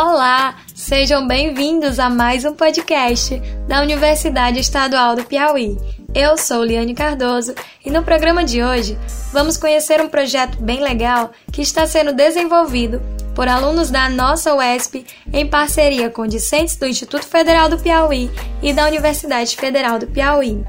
Olá, sejam bem-vindos a mais um podcast da Universidade Estadual do Piauí. Eu sou Liane Cardoso e no programa de hoje vamos conhecer um projeto bem legal que está sendo desenvolvido por alunos da nossa UESP em parceria com discentes do Instituto Federal do Piauí e da Universidade Federal do Piauí.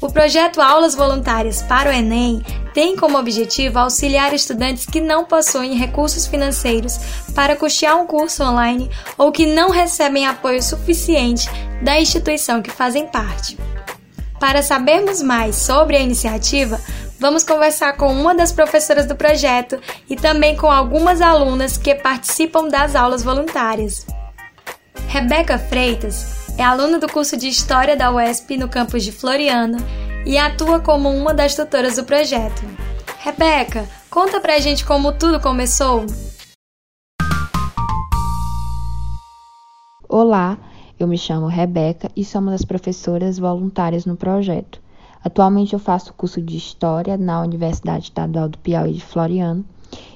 O projeto Aulas Voluntárias para o Enem tem como objetivo auxiliar estudantes que não possuem recursos financeiros para custear um curso online ou que não recebem apoio suficiente da instituição que fazem parte. Para sabermos mais sobre a iniciativa, vamos conversar com uma das professoras do projeto e também com algumas alunas que participam das aulas voluntárias. Rebeca Freitas é aluna do curso de História da UESP no campus de Floriano e atua como uma das tutoras do projeto. Rebeca, conta pra gente como tudo começou. Olá, eu me chamo Rebeca e sou uma das professoras voluntárias no projeto. Atualmente eu faço curso de História na Universidade Estadual do Piauí de Floriano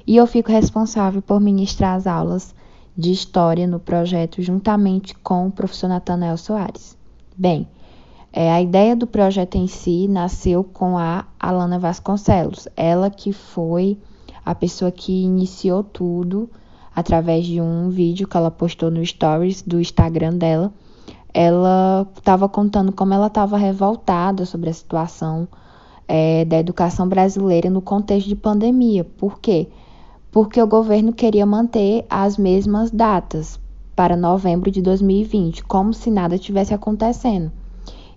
e eu fico responsável por ministrar as aulas de História no projeto juntamente com o professor Natanael Soares. Bem, é, a ideia do projeto em si nasceu com a Alana Vasconcelos, ela que foi a pessoa que iniciou tudo através de um vídeo que ela postou no Stories do Instagram dela. Ela estava contando como ela estava revoltada sobre a situação é, da educação brasileira no contexto de pandemia. Por quê? porque o governo queria manter as mesmas datas para novembro de 2020, como se nada tivesse acontecendo.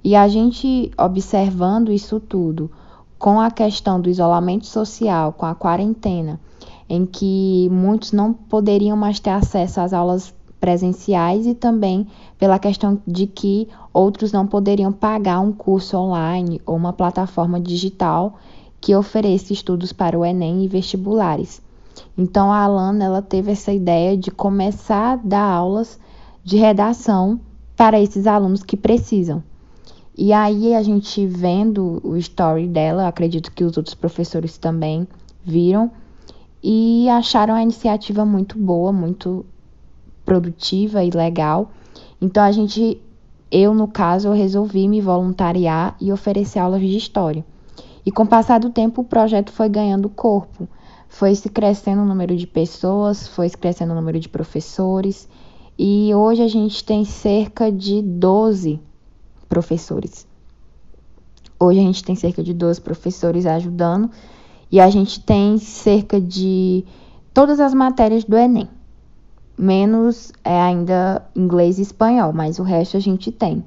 E a gente observando isso tudo, com a questão do isolamento social, com a quarentena, em que muitos não poderiam mais ter acesso às aulas presenciais e também pela questão de que outros não poderiam pagar um curso online ou uma plataforma digital que ofereça estudos para o Enem e vestibulares. Então a Alana ela teve essa ideia de começar a dar aulas de redação para esses alunos que precisam. E aí a gente vendo o story dela, acredito que os outros professores também viram e acharam a iniciativa muito boa, muito produtiva e legal. Então a gente, eu no caso, eu resolvi me voluntariar e oferecer aulas de história. E com o passar do tempo o projeto foi ganhando corpo foi se crescendo o número de pessoas, foi se crescendo o número de professores, e hoje a gente tem cerca de 12 professores. Hoje a gente tem cerca de 12 professores ajudando, e a gente tem cerca de todas as matérias do Enem, menos é ainda inglês e espanhol, mas o resto a gente tem.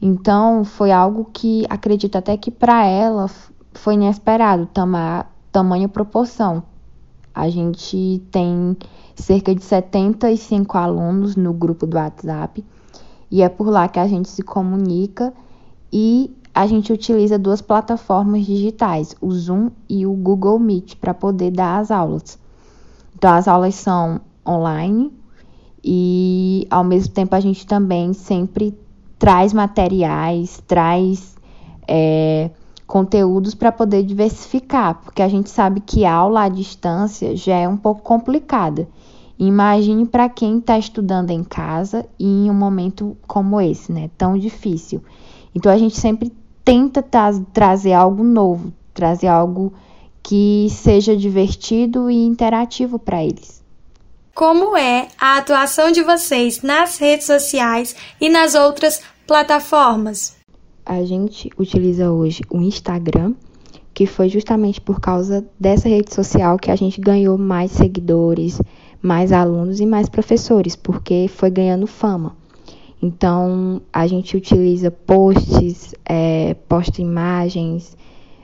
Então, foi algo que acredito até que para ela foi inesperado tomar tamanha proporção, a gente tem cerca de 75 alunos no grupo do WhatsApp e é por lá que a gente se comunica e a gente utiliza duas plataformas digitais, o Zoom e o Google Meet, para poder dar as aulas. Então, as aulas são online e, ao mesmo tempo, a gente também sempre traz materiais, traz. É, conteúdos para poder diversificar, porque a gente sabe que a aula à distância já é um pouco complicada. Imagine para quem está estudando em casa e em um momento como esse, né? Tão difícil. Então a gente sempre tenta tra trazer algo novo, trazer algo que seja divertido e interativo para eles. Como é a atuação de vocês nas redes sociais e nas outras plataformas? A gente utiliza hoje o Instagram, que foi justamente por causa dessa rede social que a gente ganhou mais seguidores, mais alunos e mais professores, porque foi ganhando fama. Então, a gente utiliza posts, é, posta imagens,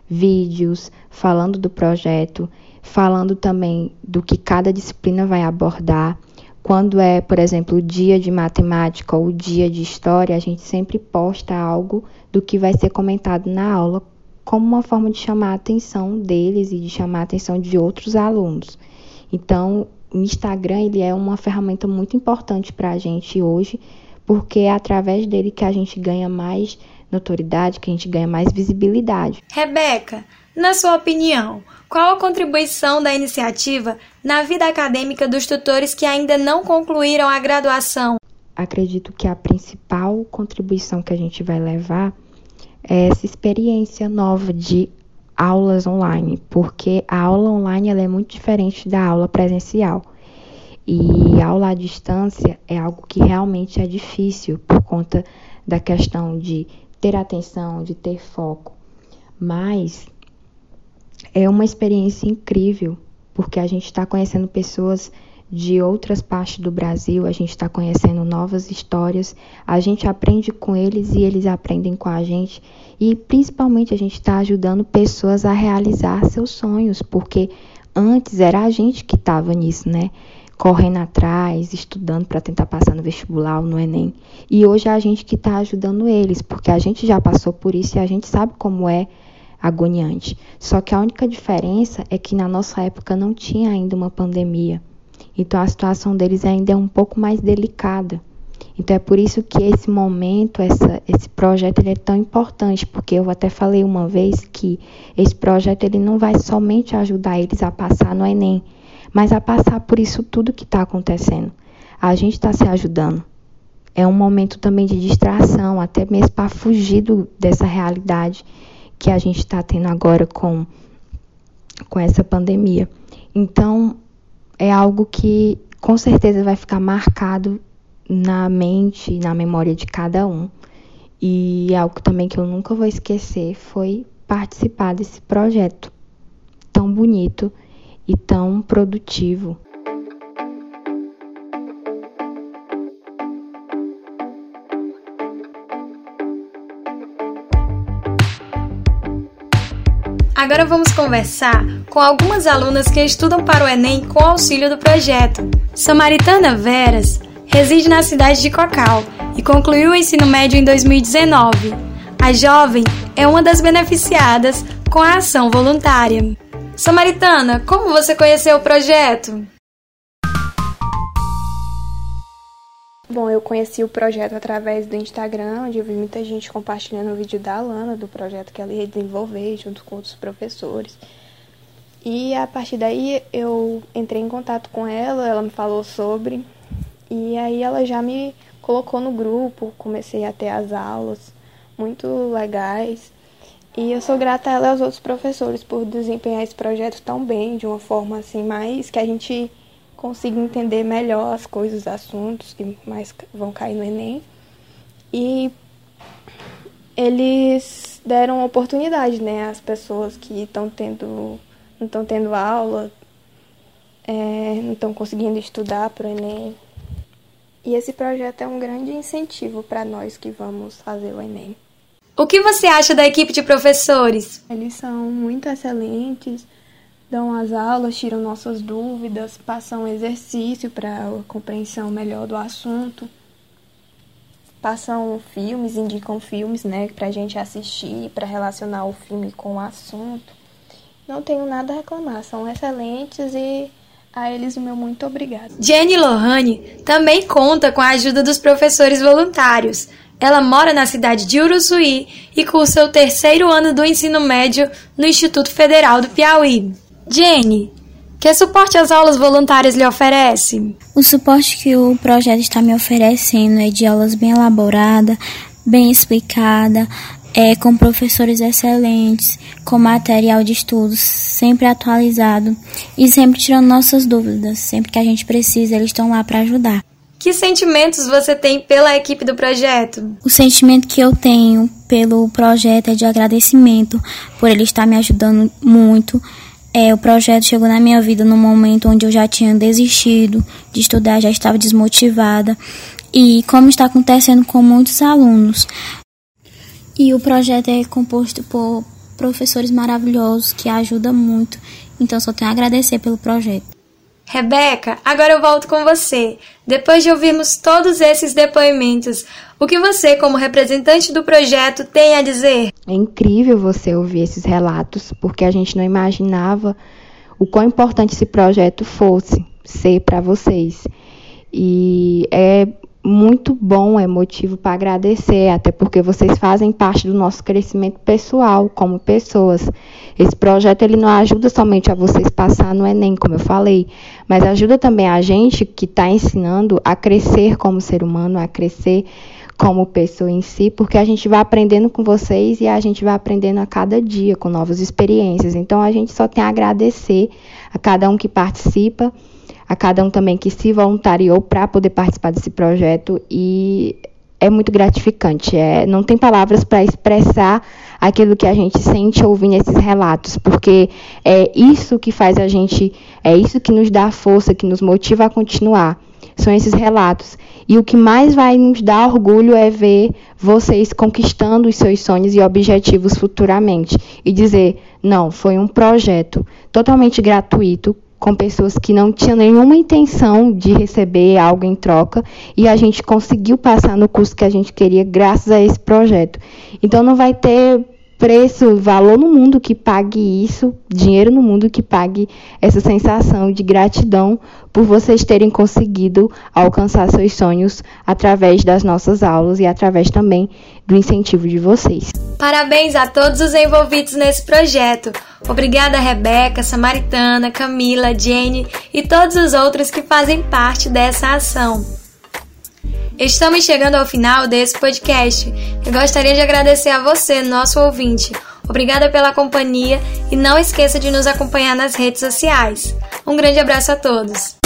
vídeos falando do projeto, falando também do que cada disciplina vai abordar. Quando é, por exemplo, o dia de matemática ou o dia de história, a gente sempre posta algo do que vai ser comentado na aula, como uma forma de chamar a atenção deles e de chamar a atenção de outros alunos. Então, o Instagram ele é uma ferramenta muito importante para a gente hoje, porque é através dele que a gente ganha mais notoriedade, que a gente ganha mais visibilidade. Rebeca, Na sua opinião, qual a contribuição da iniciativa na vida acadêmica dos tutores que ainda não concluíram a graduação? Acredito que a principal contribuição que a gente vai levar é essa experiência nova de aulas online, porque a aula online ela é muito diferente da aula presencial. E a aula à distância é algo que realmente é difícil por conta da questão de ter atenção, de ter foco. Mas é uma experiência incrível, porque a gente está conhecendo pessoas de outras partes do Brasil, a gente está conhecendo novas histórias, a gente aprende com eles e eles aprendem com a gente, e principalmente a gente está ajudando pessoas a realizar seus sonhos, porque antes era a gente que estava nisso, né? Correndo atrás, estudando para tentar passar no vestibular ou no Enem. E hoje é a gente que está ajudando eles, porque a gente já passou por isso e a gente sabe como é agoniante. Só que a única diferença é que na nossa época não tinha ainda uma pandemia. Então a situação deles ainda é um pouco mais delicada. Então é por isso que esse momento, essa, esse projeto ele é tão importante, porque eu até falei uma vez que esse projeto ele não vai somente ajudar eles a passar no Enem, mas a passar por isso tudo que está acontecendo. A gente está se ajudando. É um momento também de distração, até mesmo para fugir do, dessa realidade que a gente está tendo agora com, com essa pandemia. Então, é algo que com certeza vai ficar marcado na mente, na memória de cada um. E algo também que eu nunca vou esquecer foi participar desse projeto tão bonito e tão produtivo. Agora vamos conversar com algumas alunas que estudam para o Enem com auxílio do projeto. Samaritana Veras reside na cidade de Cocal e concluiu o ensino médio em 2019. A jovem é uma das beneficiadas com a ação voluntária. Samaritana, como você conheceu o projeto? Bom, eu conheci o projeto através do Instagram, onde eu vi muita gente compartilhando o vídeo da Alana, do projeto que ela ia desenvolver junto com outros professores. E a partir daí eu entrei em contato com ela, ela me falou sobre, e aí ela já me colocou no grupo, comecei a ter as aulas muito legais. E eu sou grata a ela e aos outros professores por desempenhar esse projeto tão bem, de uma forma assim mais que a gente consigo entender melhor as coisas, os assuntos que mais vão cair no Enem. E eles deram oportunidade, né, às pessoas que estão tendo, não estão tendo aula, é, não estão conseguindo estudar para o Enem. E esse projeto é um grande incentivo para nós que vamos fazer o Enem. O que você acha da equipe de professores? Eles são muito excelentes, dão as aulas, tiram nossas dúvidas, passam exercício para compreensão melhor do assunto, passam filmes, indicam filmes, né, para a gente assistir, para relacionar o filme com o assunto. Não tenho nada a reclamar, são excelentes e a eles o meu muito obrigado. Jenny Lohane também conta com a ajuda dos professores voluntários. Ela mora na cidade de Uruçuí e cursa o terceiro ano do ensino médio no Instituto Federal do Piauí. Jenny, que suporte as aulas voluntárias lhe oferece? O suporte que o projeto está me oferecendo é de aulas bem elaboradas, bem explicada, é, com professores excelentes, com material de estudos sempre atualizado e sempre tirando nossas dúvidas. Sempre que a gente precisa, eles estão lá para ajudar. Que sentimentos você tem pela equipe do projeto? O sentimento que eu tenho pelo projeto é de agradecimento por ele estar me ajudando muito é, o projeto chegou na minha vida num momento onde eu já tinha desistido de estudar, já estava desmotivada. E como está acontecendo com muitos alunos. E o projeto é composto por professores maravilhosos que ajudam muito. Então só tenho a agradecer pelo projeto. Rebeca, agora eu volto com você. Depois de ouvirmos todos esses depoimentos, o que você, como representante do projeto, tem a dizer? É incrível você ouvir esses relatos, porque a gente não imaginava o quão importante esse projeto fosse ser para vocês. E é muito bom, é motivo para agradecer, até porque vocês fazem parte do nosso crescimento pessoal como pessoas. Esse projeto ele não ajuda somente a vocês passar no Enem, como eu falei, mas ajuda também a gente que está ensinando a crescer como ser humano, a crescer como pessoa em si, porque a gente vai aprendendo com vocês e a gente vai aprendendo a cada dia com novas experiências. Então a gente só tem a agradecer a cada um que participa a cada um também que se voluntariou para poder participar desse projeto e é muito gratificante. É, não tem palavras para expressar aquilo que a gente sente ouvindo esses relatos, porque é isso que faz a gente, é isso que nos dá força, que nos motiva a continuar. São esses relatos. E o que mais vai nos dar orgulho é ver vocês conquistando os seus sonhos e objetivos futuramente. E dizer: não, foi um projeto totalmente gratuito, com pessoas que não tinham nenhuma intenção de receber algo em troca e a gente conseguiu passar no curso que a gente queria graças a esse projeto. Então não vai ter preço, valor no mundo que pague isso, dinheiro no mundo que pague essa sensação de gratidão por vocês terem conseguido alcançar seus sonhos através das nossas aulas e através também do incentivo de vocês. Parabéns a todos os envolvidos nesse projeto. Obrigada, Rebeca, Samaritana, Camila, Jenny e todos os outros que fazem parte dessa ação. Estamos chegando ao final desse podcast. Eu gostaria de agradecer a você, nosso ouvinte. Obrigada pela companhia e não esqueça de nos acompanhar nas redes sociais. Um grande abraço a todos.